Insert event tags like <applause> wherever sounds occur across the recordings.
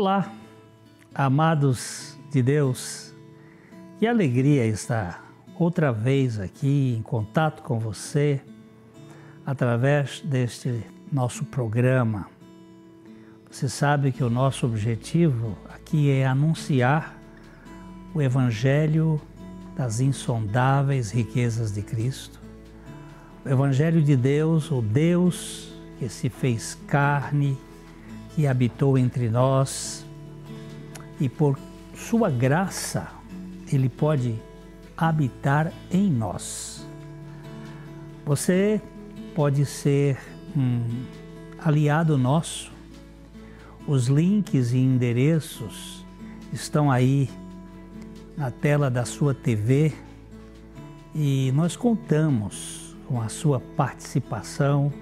Olá, amados de Deus, que alegria estar outra vez aqui em contato com você através deste nosso programa. Você sabe que o nosso objetivo aqui é anunciar o Evangelho das insondáveis riquezas de Cristo, o Evangelho de Deus, o Deus que se fez carne que habitou entre nós e por sua graça ele pode habitar em nós. Você pode ser um aliado nosso. Os links e endereços estão aí na tela da sua TV e nós contamos com a sua participação,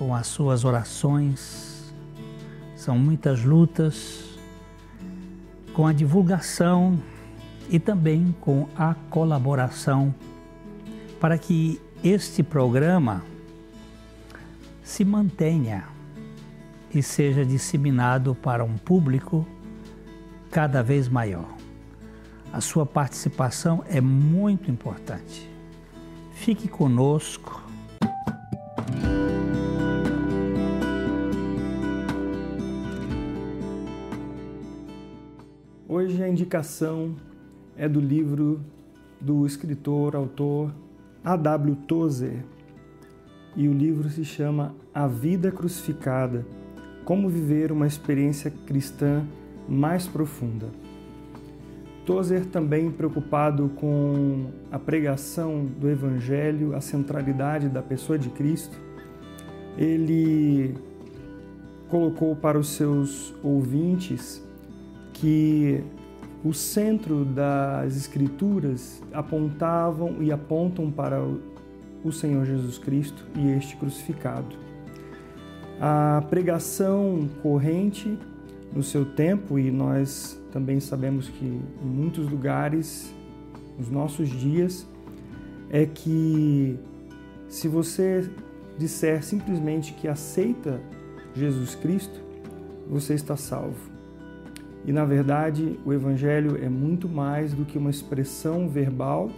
com as suas orações são muitas lutas com a divulgação e também com a colaboração para que este programa se mantenha e seja disseminado para um público cada vez maior. A sua participação é muito importante. Fique conosco Hoje a indicação é do livro do escritor, autor A.W. Tozer. E o livro se chama A Vida Crucificada: Como Viver uma Experiência Cristã Mais Profunda. Tozer, também preocupado com a pregação do Evangelho, a centralidade da pessoa de Cristo, ele colocou para os seus ouvintes que o centro das Escrituras apontavam e apontam para o Senhor Jesus Cristo e este crucificado. A pregação corrente no seu tempo, e nós também sabemos que em muitos lugares, nos nossos dias, é que se você disser simplesmente que aceita Jesus Cristo, você está salvo. E na verdade, o Evangelho é muito mais do que uma expressão verbal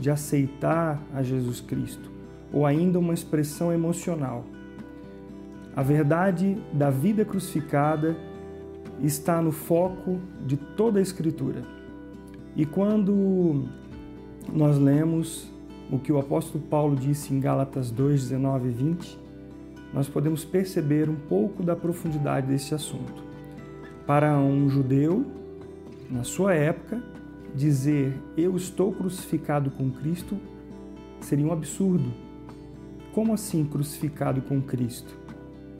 de aceitar a Jesus Cristo, ou ainda uma expressão emocional. A verdade da vida crucificada está no foco de toda a Escritura. E quando nós lemos o que o apóstolo Paulo disse em Gálatas 2, 19 e 20, nós podemos perceber um pouco da profundidade desse assunto. Para um judeu, na sua época, dizer eu estou crucificado com Cristo seria um absurdo. Como assim crucificado com Cristo?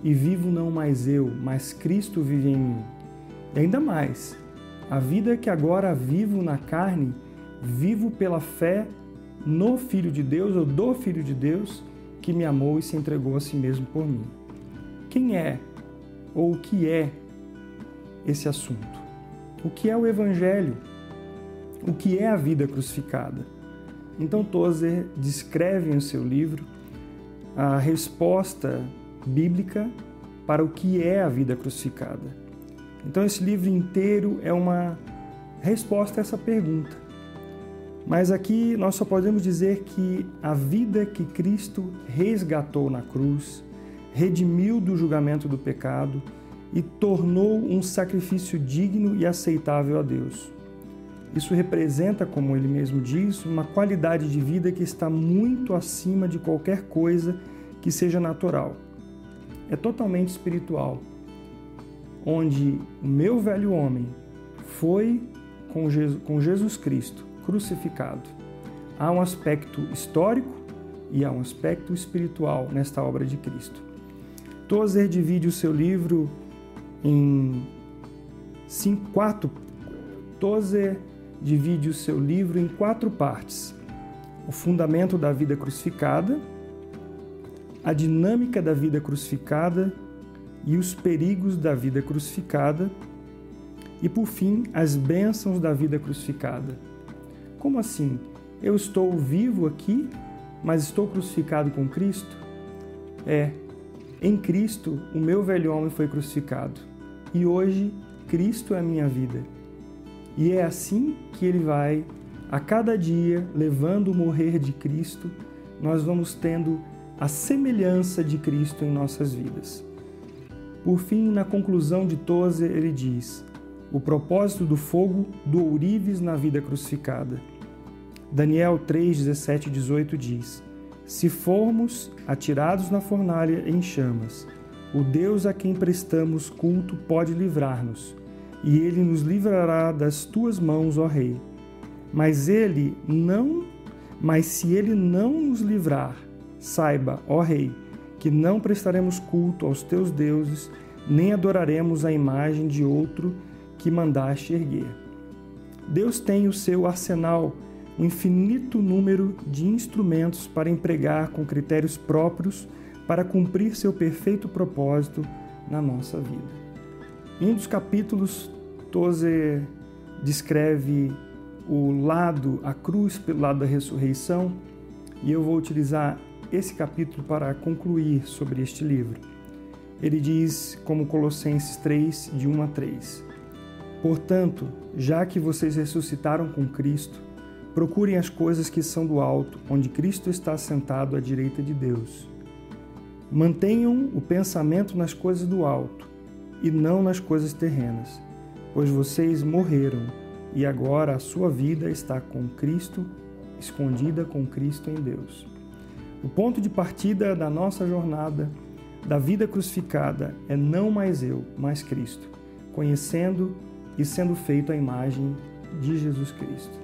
E vivo não mais eu, mas Cristo vive em mim. E ainda mais, a vida que agora vivo na carne, vivo pela fé no Filho de Deus ou do Filho de Deus que me amou e se entregou a si mesmo por mim. Quem é ou o que é esse assunto. O que é o Evangelho? O que é a vida crucificada? Então Tozer descreve em seu livro a resposta bíblica para o que é a vida crucificada. Então esse livro inteiro é uma resposta a essa pergunta. Mas aqui nós só podemos dizer que a vida que Cristo resgatou na cruz, redimiu do julgamento do pecado, e tornou um sacrifício digno e aceitável a Deus. Isso representa, como ele mesmo diz, uma qualidade de vida que está muito acima de qualquer coisa que seja natural. É totalmente espiritual, onde o meu velho homem foi com Jesus, com Jesus Cristo crucificado. Há um aspecto histórico e há um aspecto espiritual nesta obra de Cristo. Tozer divide o seu livro em cinco, quatro. Tozer divide o seu livro em quatro partes: o fundamento da vida crucificada, a dinâmica da vida crucificada e os perigos da vida crucificada, e por fim, as bênçãos da vida crucificada. Como assim? Eu estou vivo aqui, mas estou crucificado com Cristo? É, em Cristo, o meu velho homem foi crucificado e hoje Cristo é a minha vida. E é assim que ele vai, a cada dia, levando o morrer de Cristo, nós vamos tendo a semelhança de Cristo em nossas vidas. Por fim, na conclusão de Tozer, ele diz: o propósito do fogo do ourives na vida crucificada. Daniel 3, 17 e 18 diz: Se formos atirados na fornalha em chamas, o Deus a quem prestamos culto pode livrar-nos, e ele nos livrará das tuas mãos, ó Rei. Mas ele não, mas se ele não nos livrar, saiba, ó Rei, que não prestaremos culto aos teus deuses, nem adoraremos a imagem de outro que mandaste erguer. Deus tem o seu arsenal, um infinito número de instrumentos para empregar com critérios próprios para cumprir seu perfeito propósito na nossa vida. Em um dos capítulos, Tozer descreve o lado, a cruz pelo lado da ressurreição, e eu vou utilizar esse capítulo para concluir sobre este livro. Ele diz, como Colossenses 3, de 1 a 3: Portanto, já que vocês ressuscitaram com Cristo, procurem as coisas que são do alto, onde Cristo está sentado à direita de Deus. Mantenham o pensamento nas coisas do alto e não nas coisas terrenas, pois vocês morreram e agora a sua vida está com Cristo, escondida com Cristo em Deus. O ponto de partida da nossa jornada, da vida crucificada, é não mais eu, mas Cristo, conhecendo e sendo feito à imagem de Jesus Cristo.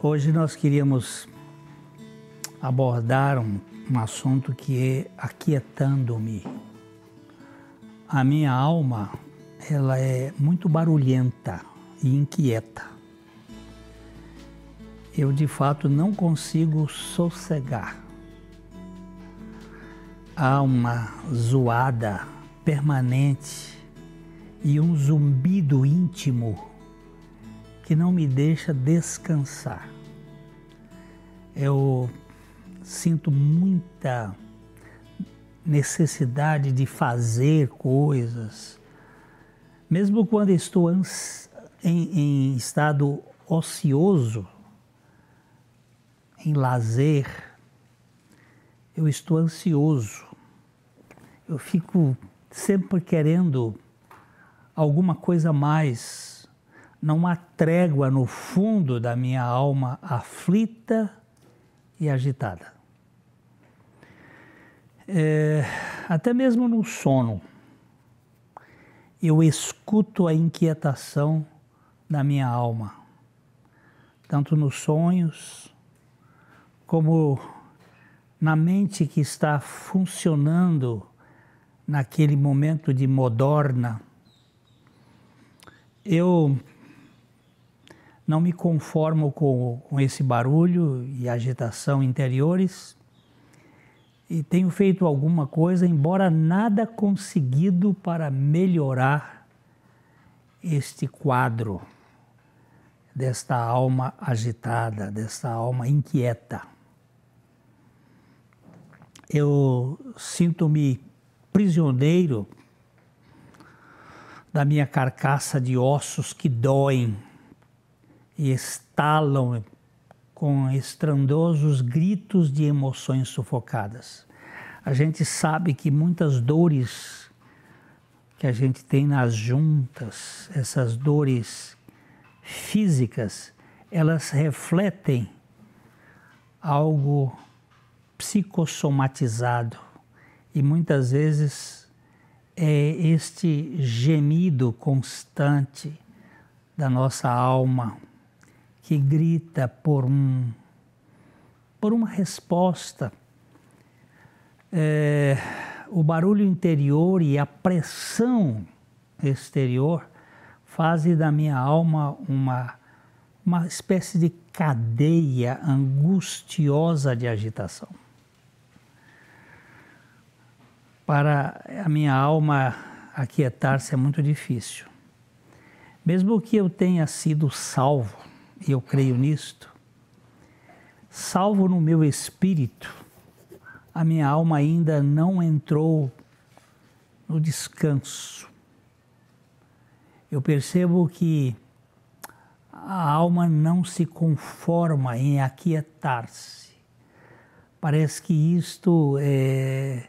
Hoje nós queríamos abordar um, um assunto que é aquietando-me. A minha alma ela é muito barulhenta e inquieta. Eu de fato não consigo sossegar. Há uma zoada permanente e um zumbido íntimo que não me deixa descansar. Eu sinto muita necessidade de fazer coisas, mesmo quando estou em, em estado ocioso, em lazer, eu estou ansioso. Eu fico sempre querendo alguma coisa mais. Não há trégua no fundo da minha alma aflita e agitada. É, até mesmo no sono eu escuto a inquietação da minha alma, tanto nos sonhos, como na mente que está funcionando naquele momento de modorna. Eu não me conformo com, com esse barulho e agitação interiores e tenho feito alguma coisa, embora nada conseguido para melhorar este quadro desta alma agitada, desta alma inquieta. Eu sinto-me prisioneiro da minha carcaça de ossos que doem, e estalam com estrondosos gritos de emoções sufocadas. A gente sabe que muitas dores que a gente tem nas juntas, essas dores físicas, elas refletem algo psicossomatizado e muitas vezes é este gemido constante da nossa alma que grita por um por uma resposta. É, o barulho interior e a pressão exterior fazem da minha alma uma, uma espécie de cadeia angustiosa de agitação. Para a minha alma aquietar-se é muito difícil. Mesmo que eu tenha sido salvo, e eu creio nisto, salvo no meu espírito, a minha alma ainda não entrou no descanso. Eu percebo que a alma não se conforma em aquietar-se. Parece que isto é,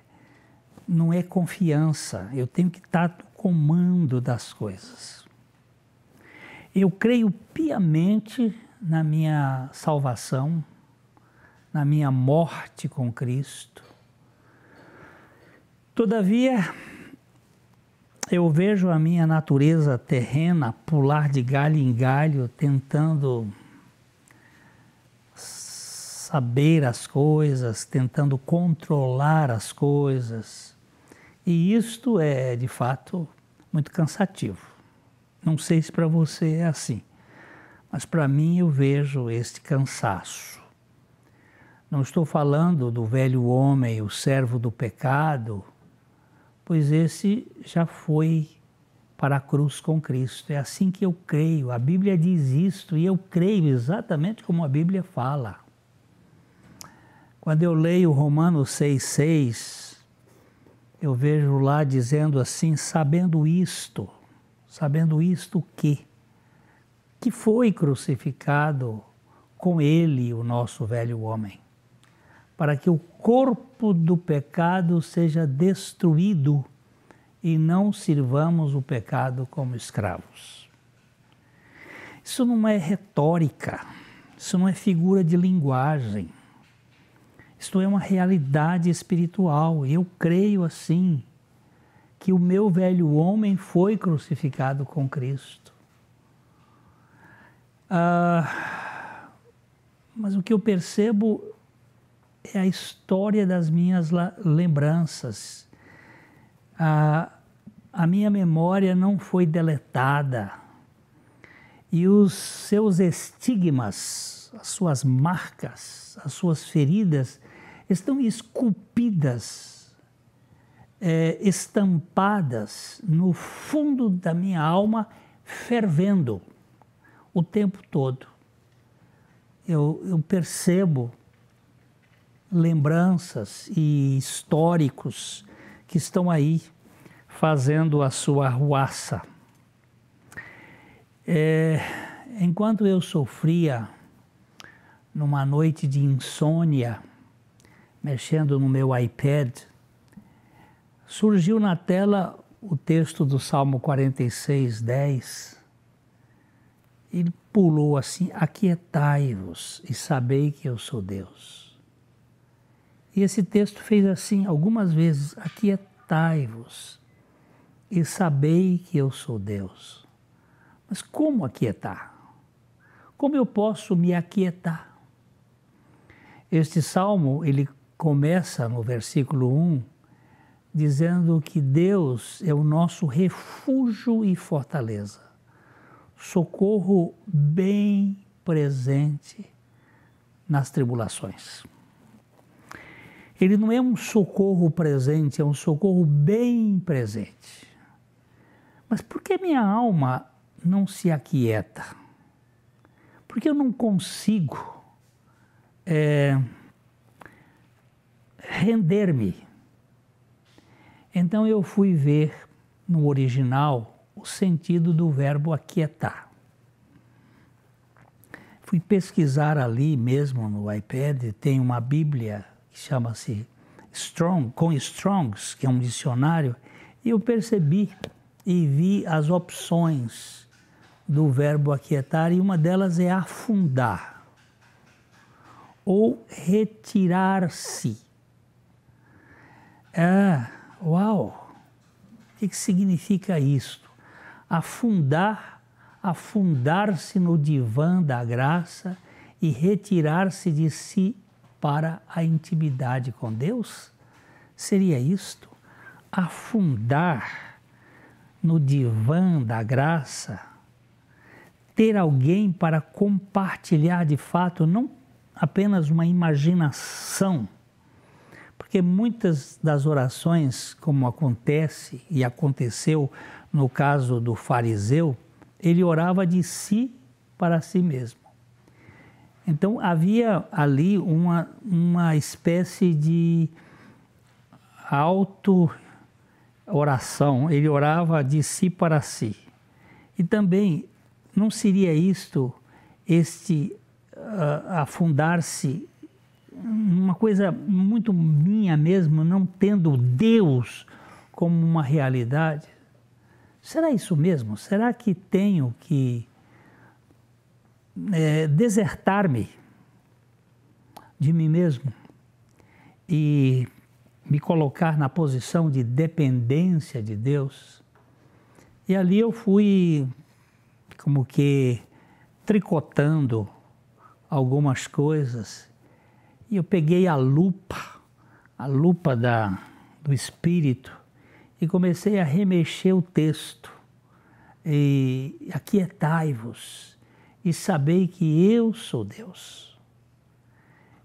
não é confiança, eu tenho que estar no comando das coisas. Eu creio piamente na minha salvação, na minha morte com Cristo. Todavia, eu vejo a minha natureza terrena pular de galho em galho, tentando saber as coisas, tentando controlar as coisas. E isto é, de fato, muito cansativo. Não sei se para você é assim, mas para mim eu vejo este cansaço. Não estou falando do velho homem, o servo do pecado, pois esse já foi para a cruz com Cristo. É assim que eu creio. A Bíblia diz isto e eu creio exatamente como a Bíblia fala. Quando eu leio Romanos 6,6, eu vejo lá dizendo assim: sabendo isto, sabendo isto que que foi crucificado com ele o nosso velho homem, para que o corpo do pecado seja destruído e não sirvamos o pecado como escravos. Isso não é retórica, isso não é figura de linguagem. Isto é uma realidade espiritual. Eu creio assim que o meu velho homem foi crucificado com Cristo. Ah, mas o que eu percebo é a história das minhas lembranças. Ah, a minha memória não foi deletada e os seus estigmas, as suas marcas, as suas feridas estão esculpidas é, estampadas no fundo da minha alma, fervendo o tempo todo. Eu, eu percebo lembranças e históricos que estão aí fazendo a sua arruaça. É, enquanto eu sofria numa noite de insônia, mexendo no meu iPad, surgiu na tela o texto do Salmo 46, 10. Ele pulou assim: Aquietai-vos e sabei que eu sou Deus. E esse texto fez assim algumas vezes: Aquietai-vos e sabei que eu sou Deus. Mas como aquietar? Como eu posso me aquietar? Este salmo, ele começa no versículo 1 dizendo que Deus é o nosso refúgio e fortaleza, socorro bem presente nas tribulações. Ele não é um socorro presente, é um socorro bem presente. Mas por que minha alma não se aquieta? Porque eu não consigo é, render-me então eu fui ver no original o sentido do verbo aquietar. fui pesquisar ali mesmo no iPad, tem uma Bíblia que chama-se Strong, com Strongs, que é um dicionário, e eu percebi e vi as opções do verbo aquietar, e uma delas é afundar ou retirar-se. Ah, uau! O que, que significa isto? Afundar, afundar-se no divã da graça e retirar-se de si para a intimidade com Deus? Seria isto? Afundar no divã da graça, ter alguém para compartilhar de fato, não apenas uma imaginação, porque muitas das orações, como acontece e aconteceu no caso do fariseu, ele orava de si para si mesmo. Então havia ali uma, uma espécie de auto-oração, ele orava de si para si. E também não seria isto, este uh, afundar-se, uma coisa muito minha mesmo, não tendo Deus como uma realidade? Será isso mesmo? Será que tenho que é, desertar-me de mim mesmo e me colocar na posição de dependência de Deus. E ali eu fui como que tricotando algumas coisas e eu peguei a lupa, a lupa da, do Espírito e comecei a remexer o texto. E aquietai-vos e sabei que eu sou Deus.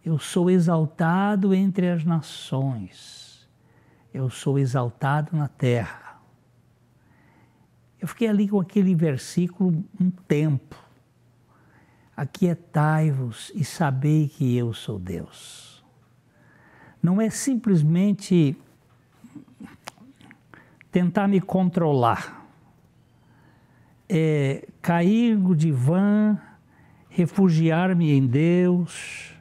Eu sou exaltado entre as nações, eu sou exaltado na terra. Eu fiquei ali com aquele versículo um tempo. Aquietai-vos e sabei que eu sou Deus. Não é simplesmente tentar me controlar é, cair no divã, refugiar-me em Deus,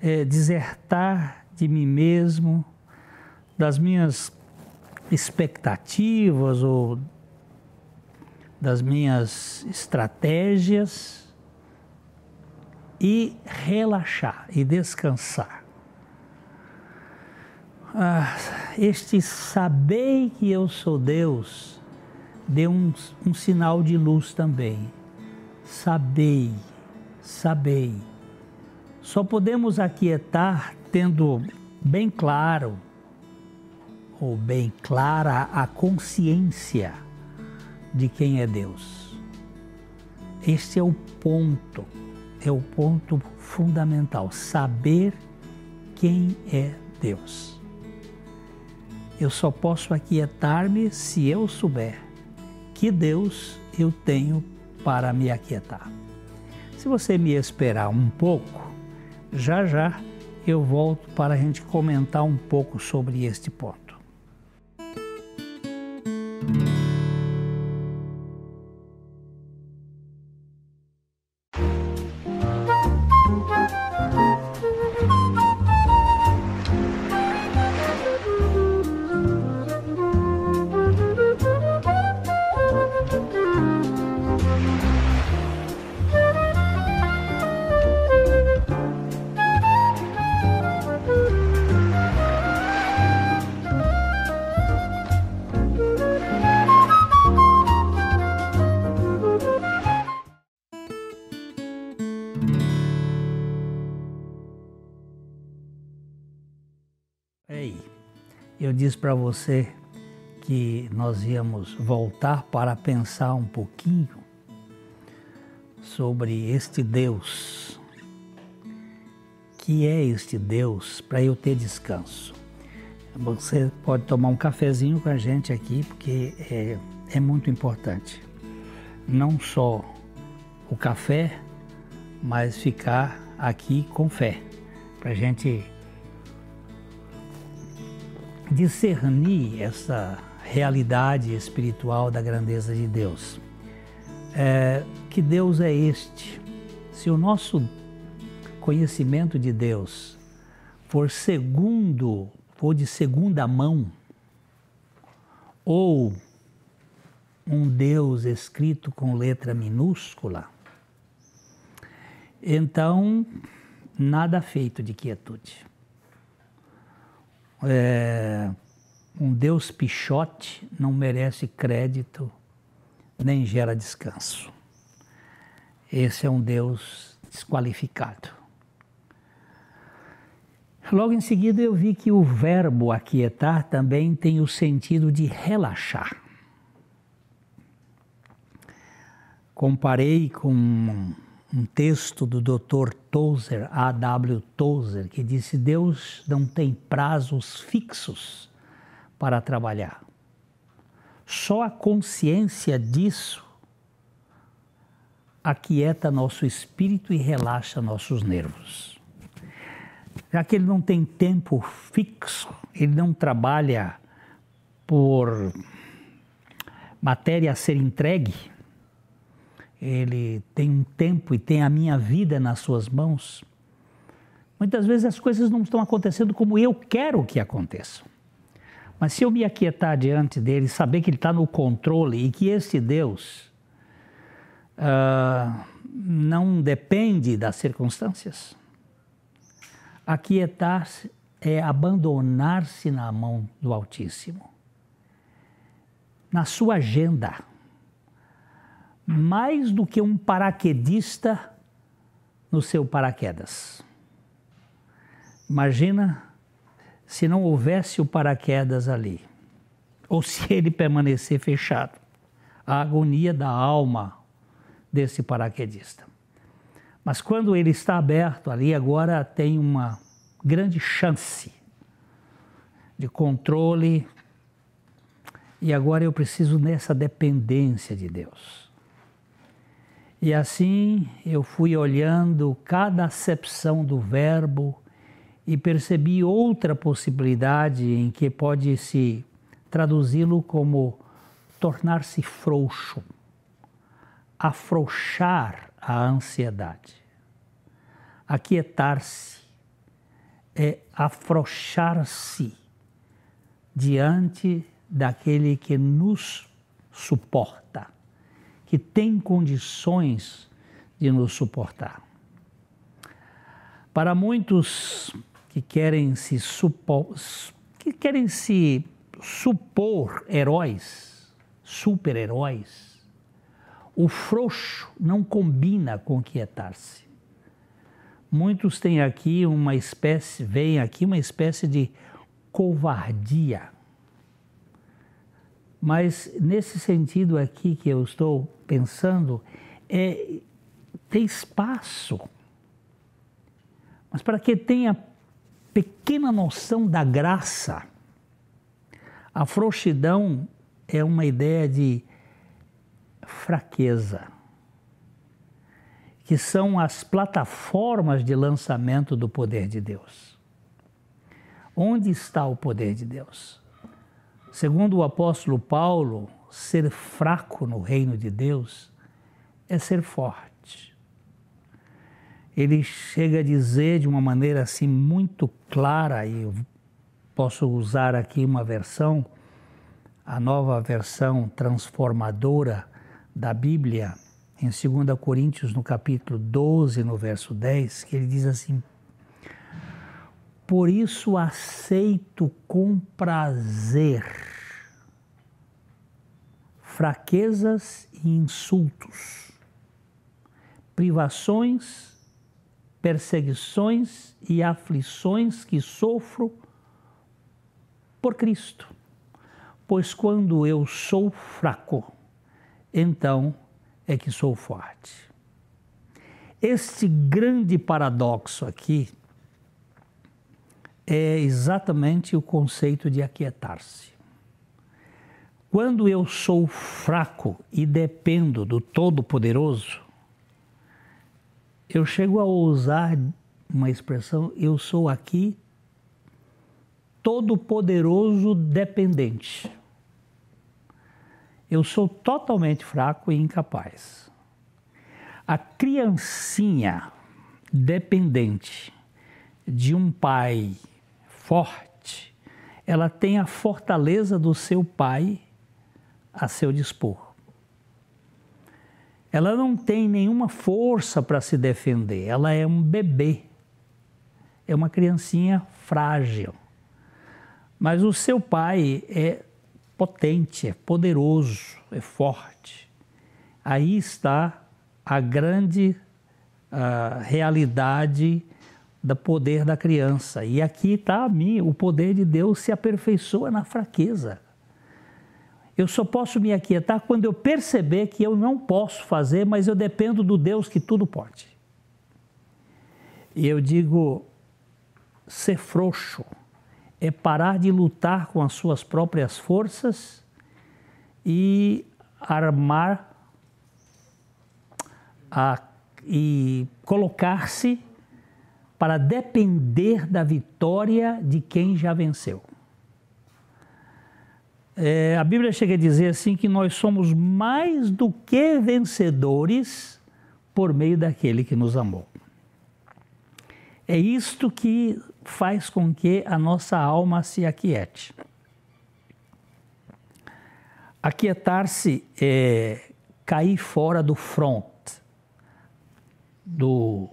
é, desertar de mim mesmo, das minhas expectativas ou das minhas estratégias e relaxar e descansar. Ah, este saber que eu sou Deus dê um, um sinal de luz também. Sabei, sabei. Só podemos aquietar tendo bem claro ou bem clara a consciência de quem é Deus. Este é o ponto, é o ponto fundamental, saber quem é Deus. Eu só posso aquietar-me se eu souber que Deus eu tenho para me aquietar. Se você me esperar um pouco, já já eu volto para a gente comentar um pouco sobre este ponto. Disse para você que nós íamos voltar para pensar um pouquinho sobre este Deus. Que é este Deus para eu ter descanso? Você pode tomar um cafezinho com a gente aqui, porque é, é muito importante. Não só o café, mas ficar aqui com fé, para a gente discernir essa realidade espiritual da grandeza de Deus. É, que Deus é este? se o nosso conhecimento de Deus for segundo, for de segunda mão, ou um Deus escrito com letra minúscula, então nada feito de quietude. É, um Deus pichote não merece crédito nem gera descanso. Esse é um Deus desqualificado. Logo em seguida eu vi que o verbo aquietar também tem o sentido de relaxar. Comparei com um texto do Dr. Tozer, A.W. Tozer, que disse: Deus não tem prazos fixos para trabalhar. Só a consciência disso aquieta nosso espírito e relaxa nossos nervos. Já que ele não tem tempo fixo, ele não trabalha por matéria a ser entregue, ele tem um tempo e tem a minha vida nas suas mãos. Muitas vezes as coisas não estão acontecendo como eu quero que aconteçam. Mas se eu me aquietar diante dele, saber que ele está no controle e que esse Deus uh, não depende das circunstâncias, aquietar-se é abandonar-se na mão do Altíssimo, na sua agenda mais do que um paraquedista no seu paraquedas. Imagina se não houvesse o paraquedas ali, ou se <laughs> ele permanecer fechado. A agonia da alma desse paraquedista. Mas quando ele está aberto ali, agora tem uma grande chance de controle. E agora eu preciso nessa dependência de Deus. E assim eu fui olhando cada acepção do verbo e percebi outra possibilidade em que pode se traduzi-lo como tornar-se frouxo, afrouxar a ansiedade. Aquietar-se é afrouxar-se diante daquele que nos suporta que tem condições de nos suportar. Para muitos que querem se supor, que querem se supor heróis, super-heróis, o frouxo não combina com quietar-se. Muitos têm aqui uma espécie, veem aqui uma espécie de covardia mas nesse sentido aqui que eu estou pensando, é ter espaço. Mas para que tenha pequena noção da graça, a frouxidão é uma ideia de fraqueza, que são as plataformas de lançamento do poder de Deus. Onde está o poder de Deus? Segundo o apóstolo Paulo, ser fraco no reino de Deus é ser forte. Ele chega a dizer de uma maneira assim muito clara, e eu posso usar aqui uma versão, a nova versão transformadora da Bíblia, em 2 Coríntios, no capítulo 12, no verso 10, que ele diz assim: por isso aceito com prazer fraquezas e insultos, privações, perseguições e aflições que sofro por Cristo. Pois quando eu sou fraco, então é que sou forte. Este grande paradoxo aqui é exatamente o conceito de aquietar-se. Quando eu sou fraco e dependo do Todo-Poderoso, eu chego a usar uma expressão, eu sou aqui todo-poderoso dependente. Eu sou totalmente fraco e incapaz. A criancinha dependente de um pai forte, ela tem a fortaleza do seu pai a seu dispor. Ela não tem nenhuma força para se defender, ela é um bebê, é uma criancinha frágil. Mas o seu pai é potente, é poderoso, é forte. Aí está a grande uh, realidade do poder da criança. E aqui está a mim, o poder de Deus se aperfeiçoa na fraqueza. Eu só posso me aquietar quando eu perceber que eu não posso fazer, mas eu dependo do Deus que tudo pode. E eu digo, ser frouxo é parar de lutar com as suas próprias forças e armar a, e colocar-se para depender da vitória de quem já venceu. É, a Bíblia chega a dizer assim que nós somos mais do que vencedores por meio daquele que nos amou. É isto que faz com que a nossa alma se aquiete. Aquietar-se é cair fora do front, do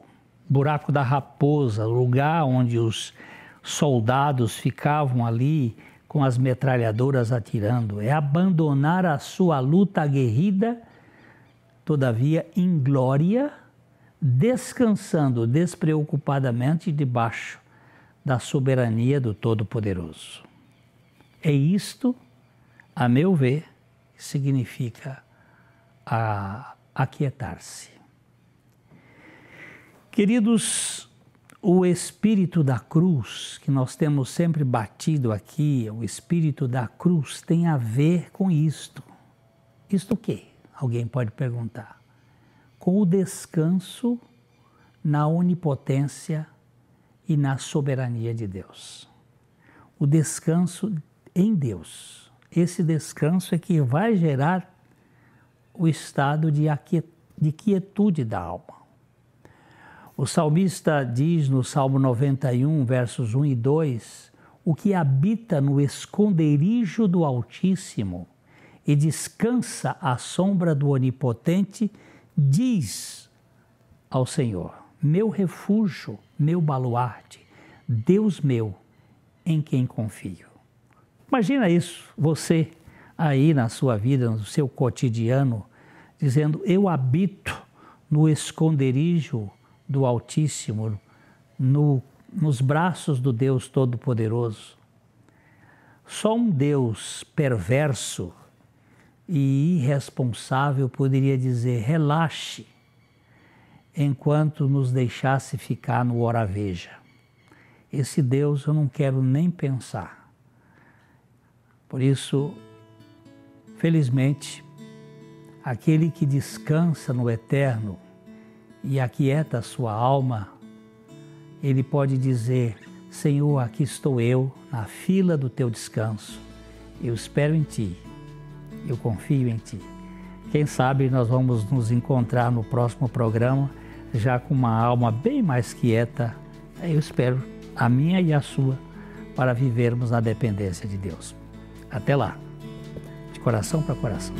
buraco da raposa, lugar onde os soldados ficavam ali com as metralhadoras atirando, é abandonar a sua luta aguerrida, todavia em glória, descansando despreocupadamente debaixo da soberania do Todo-Poderoso. É isto, a meu ver, que significa aquietar-se. Queridos, o espírito da cruz, que nós temos sempre batido aqui, o espírito da cruz tem a ver com isto. Isto o quê? Alguém pode perguntar. Com o descanso na onipotência e na soberania de Deus. O descanso em Deus. Esse descanso é que vai gerar o estado de quietude da alma. O salmista diz no Salmo 91, versos 1 e 2: O que habita no esconderijo do Altíssimo e descansa à sombra do Onipotente, diz ao Senhor: Meu refúgio, meu baluarte, Deus meu, em quem confio. Imagina isso, você aí na sua vida, no seu cotidiano, dizendo: Eu habito no esconderijo do Altíssimo, no, nos braços do Deus Todo-Poderoso. Só um Deus perverso e irresponsável poderia dizer: relaxe, enquanto nos deixasse ficar no hora veja. Esse Deus eu não quero nem pensar. Por isso, felizmente, aquele que descansa no eterno e aquieta a sua alma, ele pode dizer: Senhor, aqui estou eu na fila do teu descanso. Eu espero em ti, eu confio em ti. Quem sabe nós vamos nos encontrar no próximo programa já com uma alma bem mais quieta. Eu espero a minha e a sua para vivermos na dependência de Deus. Até lá, de coração para coração.